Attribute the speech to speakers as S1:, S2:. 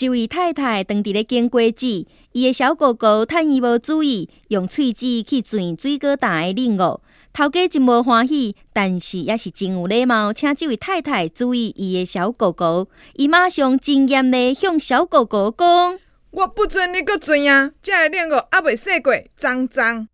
S1: 一位太太当伫咧经过子，伊的小狗狗趁伊无注意，用喙齿去钻水果袋的领哦。头家真无欢喜，但是也是真有礼貌，请这位太太注意伊的小狗狗。伊马上真严厉向小狗狗讲：“
S2: 我不准你佫钻啊！这个领哦还袂洗过，脏脏。”